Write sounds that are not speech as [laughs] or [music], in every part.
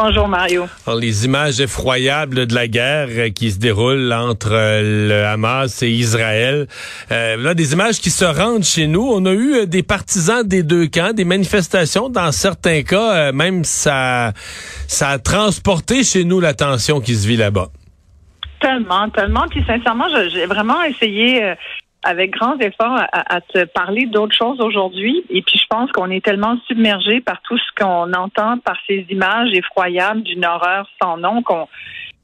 Bonjour Mario. Alors, les images effroyables de la guerre euh, qui se déroule entre euh, le Hamas et Israël. Euh, là, des images qui se rendent chez nous. On a eu des partisans des deux camps, des manifestations. Dans certains cas, euh, même ça, ça a transporté chez nous la tension qui se vit là-bas. Tellement, tellement. Puis sincèrement, j'ai vraiment essayé avec grands efforts à, à te parler d'autres choses aujourd'hui. Et puis je pense qu'on est tellement submergé par tout ce qu'on entend, par ces images effroyables d'une horreur sans nom qu'on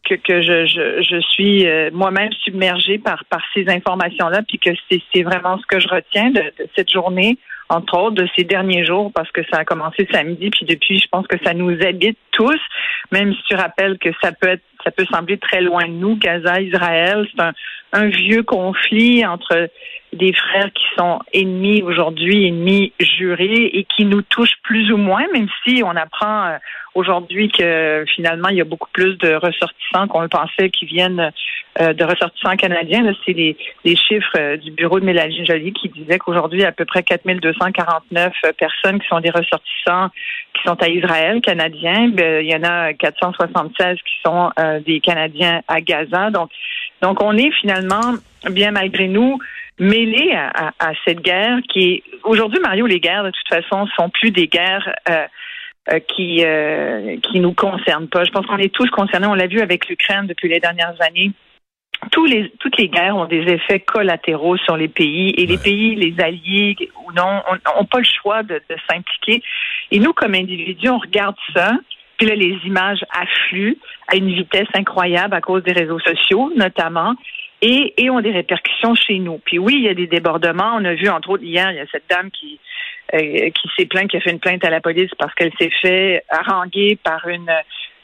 que, que je, je, je suis euh, moi-même submergée par, par ces informations-là, puis que c'est c'est vraiment ce que je retiens de, de cette journée, entre autres, de ces derniers jours, parce que ça a commencé samedi, puis depuis, je pense que ça nous habite tous, même si tu rappelles que ça peut être, ça peut sembler très loin de nous, Gaza, Israël, c'est un, un vieux conflit entre des frères qui sont ennemis aujourd'hui, ennemis jurés, et qui nous touchent plus ou moins, même si on apprend euh, aujourd'hui que finalement il y a beaucoup plus de ressortissants qu'on le pensait qui viennent euh, de ressortissants canadiens. C'est les, les chiffres euh, du bureau de Mélanie Joly qui disait qu'aujourd'hui, à peu près 4249 personnes qui sont des ressortissants qui sont à Israël, canadiens. Ben, il y en a 476 qui sont euh, des Canadiens à Gaza. Donc, donc on est finalement, bien malgré nous, mêlés à, à- à cette guerre qui est aujourd'hui, Mario, les guerres de toute façon sont plus des guerres. euh, euh, qui euh, qui nous concernent pas. Je pense qu'on est tous concernés. On l'a vu avec l'Ukraine depuis les dernières années. Tous les, toutes les guerres ont des effets collatéraux sur les pays et les pays, les alliés ou non, n'ont pas le choix de, de s'impliquer. Et nous, comme individus, on regarde ça, puis là, les images affluent à une vitesse incroyable à cause des réseaux sociaux, notamment, et, et ont des répercussions chez nous. Puis oui, il y a des débordements. On a vu, entre autres, hier, il y a cette dame qui, euh, qui s'est plainte, qui a fait une plainte à la police parce qu'elle s'est fait haranguer par une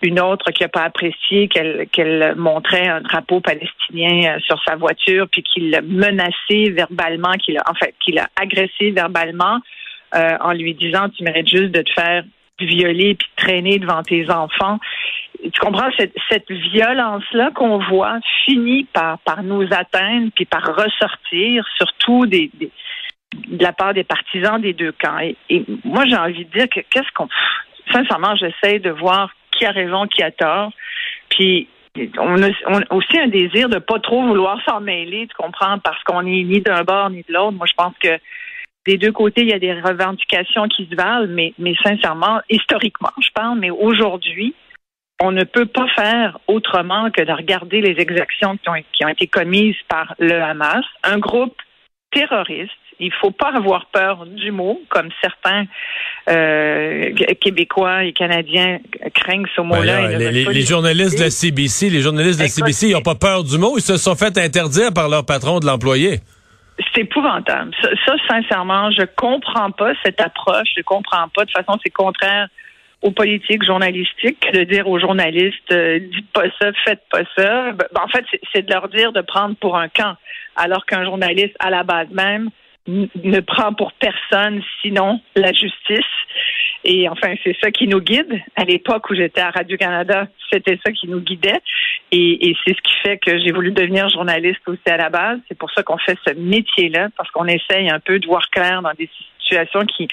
une autre qui n'a pas apprécié qu'elle qu'elle montrait un drapeau palestinien euh, sur sa voiture, puis qu'il l'a menacé verbalement, qu'il a en fait qu'il a agressé verbalement euh, en lui disant tu mérites juste de te faire violer puis traîner devant tes enfants. Tu comprends cette, cette violence-là qu'on voit finit par par nous atteindre puis par ressortir, surtout des, des de la part des partisans des deux camps. Et, et moi, j'ai envie de dire que qu'est-ce qu'on. Sincèrement, j'essaie de voir qui a raison, qui a tort. Puis on a, aussi un désir de pas trop vouloir s'en mêler, tu comprends, parce qu'on est ni d'un bord ni de l'autre. Moi, je pense que des deux côtés, il y a des revendications qui se valent, mais, mais sincèrement, historiquement, je parle, mais aujourd'hui, on ne peut pas faire autrement que de regarder les exactions qui ont, qui ont été commises par le Hamas, un groupe terroriste. Il faut pas avoir peur du mot, comme certains euh, Québécois et Canadiens craignent ce mot-là. les, journalistes de la CBC, les journalistes de la CBC, ils n'ont pas peur du mot. Ils se sont fait interdire par leur patron de l'employé. C'est épouvantable. Ça, ça, sincèrement, je comprends pas cette approche. Je comprends pas. De toute façon, c'est contraire aux politiques journalistiques de dire aux journalistes euh, dites pas ça, faites pas ça. Ben, en fait, c'est- de leur dire de prendre pour un camp, alors qu'un journaliste à la base même ne prend pour personne sinon la justice. Et enfin, c'est ça qui nous guide. À l'époque où j'étais à Radio-Canada, c'était ça qui nous guidait. Et, c'est ce qui fait que j'ai voulu devenir journaliste aussi à la base. C'est pour ça qu'on fait ce métier-là, parce qu'on essaye un peu de voir clair dans des qui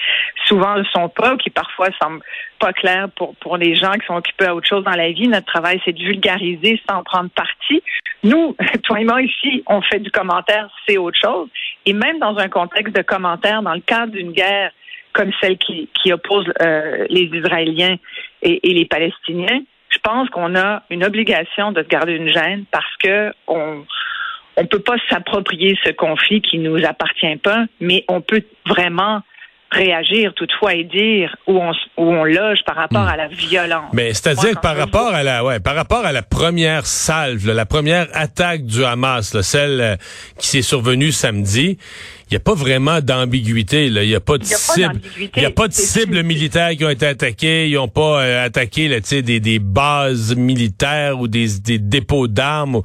souvent ne le sont pas ou qui parfois semblent pas claires pour, pour les gens qui sont occupés à autre chose dans la vie. Notre travail, c'est de vulgariser sans prendre parti. Nous, [laughs] toi et moi ici, on fait du commentaire, c'est autre chose. Et même dans un contexte de commentaire, dans le cadre d'une guerre comme celle qui, qui oppose euh, les Israéliens et, et les Palestiniens, je pense qu'on a une obligation de se garder une gêne parce que on on peut pas s'approprier ce conflit qui nous appartient pas, mais on peut vraiment réagir toutefois et dire où on, où on loge par rapport à la violence. Mais c'est-à-dire que par rapport à la ouais, par rapport à la première salve, là, la première attaque du Hamas, là, celle euh, qui s'est survenue samedi, il y a pas vraiment d'ambiguïté. Il n'y a pas de y a cible. Il y a pas de cibles militaires qui ont été attaquées. Ils n'ont pas euh, attaqué là, tu sais, des, des bases militaires ou des, des dépôts d'armes.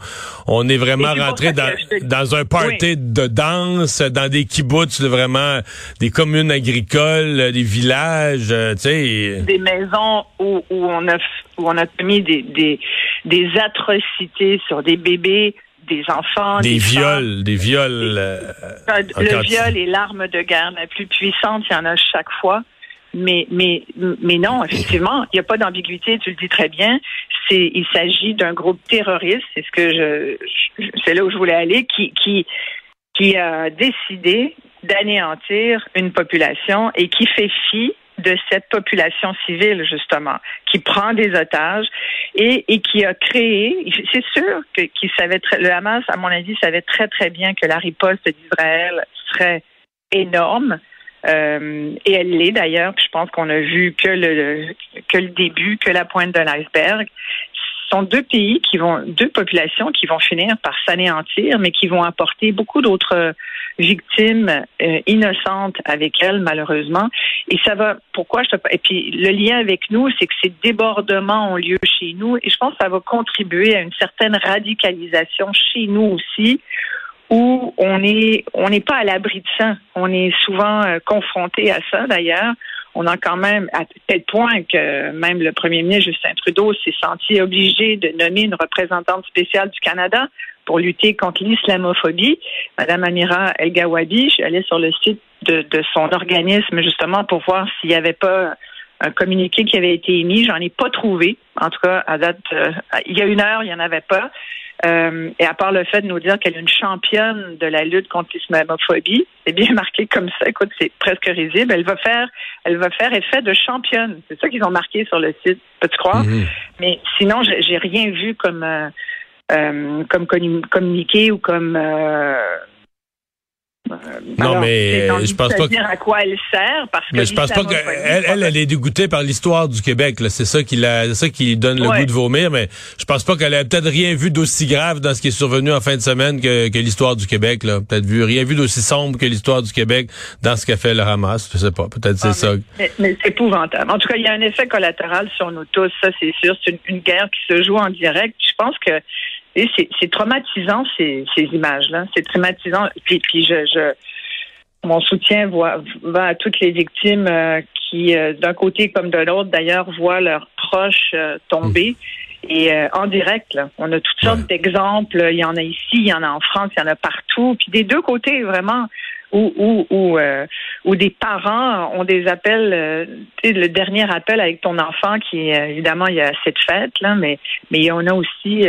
On est vraiment rentré dans, te- dans un party de danse, dans des kibbutz, vraiment des communes agricoles, euh, des villages, euh, tu sais. des maisons où, où on a où on a commis des, des, des atrocités sur des bébés, des enfants, Des femmes. viols, des viols. euh, Le viol est l'arme de guerre la plus puissante, il y en a chaque fois. Mais, mais, mais non, effectivement, il n'y a pas d'ambiguïté, tu le dis très bien. C'est, il s'agit d'un groupe terroriste, c'est ce que je- c'est là où je voulais aller, qui, qui, qui a décidé d'anéantir une population et qui fait fi de cette population civile, justement, qui prend des otages et, qui a créé, c'est sûr que, savait le Hamas, à mon avis, savait très, très bien que la riposte d'Israël serait énorme. Euh, et elle l'est d'ailleurs. Je pense qu'on a vu que le que le début, que la pointe de l'iceberg. Sont deux pays qui vont, deux populations qui vont finir par s'anéantir, mais qui vont apporter beaucoup d'autres victimes euh, innocentes avec elles, malheureusement. Et ça va. Pourquoi je te, Et puis le lien avec nous, c'est que ces débordements ont lieu chez nous, et je pense que ça va contribuer à une certaine radicalisation chez nous aussi où on est on n'est pas à l'abri de ça. On est souvent euh, confronté à ça d'ailleurs. On a quand même à tel point que même le premier ministre Justin Trudeau s'est senti obligé de nommer une représentante spéciale du Canada pour lutter contre l'islamophobie, Madame Amira El Gawabi. Je suis allée sur le site de, de son organisme justement pour voir s'il n'y avait pas un communiqué qui avait été émis. J'en ai pas trouvé. En tout cas, à date, euh, il y a une heure, il n'y en avait pas. Euh, et à part le fait de nous dire qu'elle est une championne de la lutte contre l'islamophobie, c'est bien [laughs] marqué comme ça. Écoute, c'est presque risible. Elle va faire, elle va faire effet de championne. C'est ça qu'ils ont marqué sur le site. Peux-tu croire? Mhm. Mais sinon, j'ai rien vu comme euh, euh, comme commu- communiqué ou comme. euh, Non, alors, mais, euh, je pense pas que- dire à quoi elle sert parce que Mais je pense pas qu'elle, elle, elle est dégoûtée par l'histoire du Québec. Là. C'est ça qui la, ça qui donne le Ouais. goût de vomir. Mais je pense pas qu'elle a peut-être rien vu d'aussi grave dans ce qui est survenu en fin de semaine que, que l'histoire du Québec. Là. Peut-être vu rien vu d'aussi sombre que l'histoire du Québec dans ce qu'a fait le Hamas. Je sais pas. Peut-être c'est Ah, ça. Mais, mais c'est épouvantable. En tout cas, il y a un effet collatéral sur nous tous, ça c'est sûr. C'est une, une guerre qui se joue en direct. Je pense que c'est c'est traumatisant ces, ces images-là. C'est traumatisant. Puis, puis je, je mon soutien va, va à toutes les victimes euh, qui, euh, d'un côté comme de l'autre, d'ailleurs, voient leurs proches euh, tomber. Et euh, en direct, là, on a toutes sortes d'exemples. Il y en a ici, il y en a en France, il y en a partout. Puis des deux côtés, vraiment, où, où, où, euh, où des parents ont des appels, euh, tu sais, le dernier appel avec ton enfant qui, euh, évidemment, il y a cette fête, là, mais, mais il y en a aussi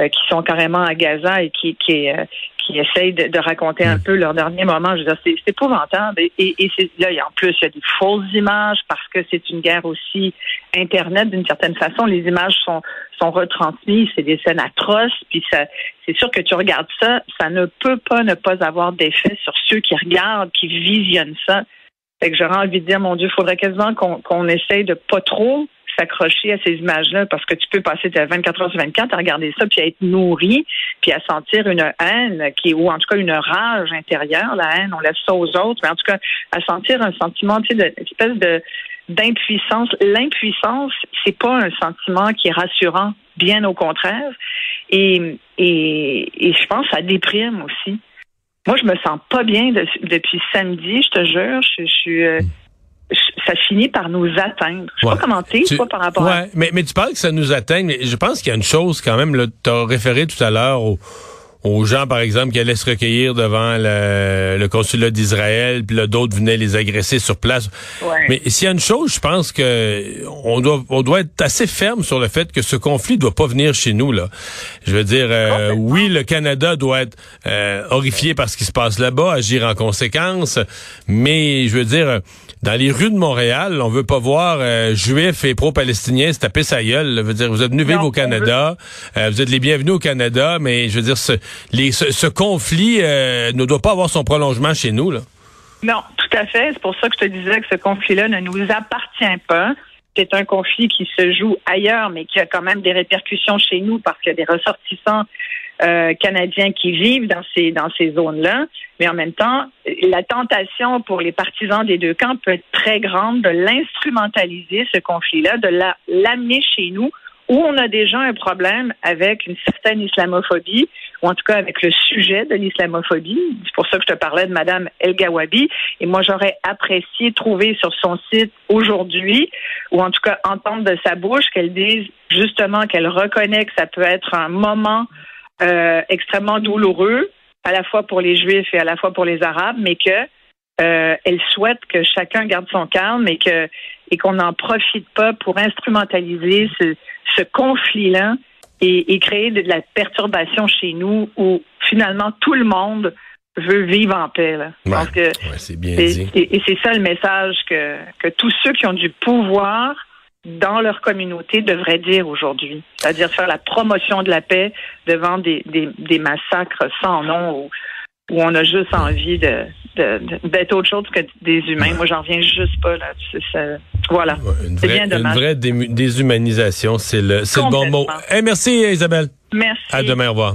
euh, qui sont carrément à Gaza et qui, qui, euh, qui essayent de, de raconter un peu leur dernier moment. Je veux dire, c'est épouvantable. Et, et, là, il y a- en plus, il y a des fausses images parce que c'est une guerre aussi Internet d'une certaine façon. Les images sont, sont retransmises, c'est des scènes atroces. Puis ça, c'est sûr que tu regardes ça, ça ne peut pas ne pas avoir d'effet sur ceux qui regardent, qui visionnent ça. Fait que j'aurais envie de dire, mon Dieu, il faudrait quasiment qu'on qu'on essaye de pas trop s'accrocher à ces images-là parce que tu peux passer de 24 heures sur 24 à regarder ça puis à être nourri puis à sentir une haine qui ou en tout cas une rage intérieure la haine on laisse ça aux autres mais en tout cas à sentir un sentiment tu sais de- espèce de d'impuissance. L'impuissance c'est pas un sentiment qui est rassurant bien au contraire et et, je pense que ça déprime aussi. Moi je me sens pas bien de- depuis samedi je te jure je, je suis euh, ça finit par nous atteindre. Je sais Ouais. pas comment t'es, Tu- toi, par rapport à ouais, mais, mais tu parles que ça nous atteigne. mais Je pense qu'il y a une chose quand même. Tu as référé tout à l'heure aux, aux gens, par exemple, qui allaient se recueillir devant le, le consulat d'Israël, puis là, d'autres venaient les agresser sur place. Ouais. Mais s'il y a une chose, je pense que on doit, on doit être assez ferme sur le fait que ce conflit doit pas venir chez nous. Là, je veux dire, euh, oui, le Canada doit être euh, horrifié par ce qui se passe là-bas, agir en conséquence, mais je veux dire, dans les rues de Montréal, on veut pas voir euh, juifs et pro-palestiniens se taper sa gueule. là. Je veux dire, vous êtes venus vivre au Canada, euh, vous êtes les bienvenus au Canada, mais je veux dire, ce, les, ce, conflit euh, ne doit pas avoir son prolongement chez nous. Là. Non, tout à fait. C'est pour ça que je te disais que ce conflit-là ne nous appartient pas. C'est un conflit qui se joue ailleurs, mais qui a quand même des répercussions chez nous parce qu'il y a des ressortissants euh, Canadiens qui vivent dans ces dans ces zones-là, mais en même temps, la tentation pour les partisans des deux camps peut être très grande de l'instrumentaliser ce conflit-là, de l'amener chez nous où on a déjà un problème avec une certaine islamophobie, ou en tout cas avec le sujet de l'islamophobie. C'est pour ça que je te parlais de Madame El Gawabi. Et moi, j'aurais apprécié trouver sur son site aujourd'hui, ou en tout cas entendre de sa bouche qu'elle dise justement qu'elle reconnaît que ça peut être un moment euh, extrêmement douloureux, à la fois pour les Juifs et à la fois pour les Arabes, mais que euh, elle souhaite que chacun garde son calme et que et qu'on n'en profite pas pour instrumentaliser ce, ce conflit-là et, créer de la perturbation chez nous où finalement tout le monde veut vivre en paix. Là. c'est bien dit. Et, c'est ça le message que, que tous ceux qui ont du pouvoir dans leur communauté devraient dire aujourd'hui. C'est-à-dire faire la promotion de la paix devant des, des, des massacres sans nom où, où on a juste envie de, d'être autre chose que des humains. Moi, j'en reviens juste pas là. Voilà. c'est bien dommage. Une vraie déshumanisation, c'est le, c'est le bon mot. merci, Isabelle. Merci. À demain, au revoir.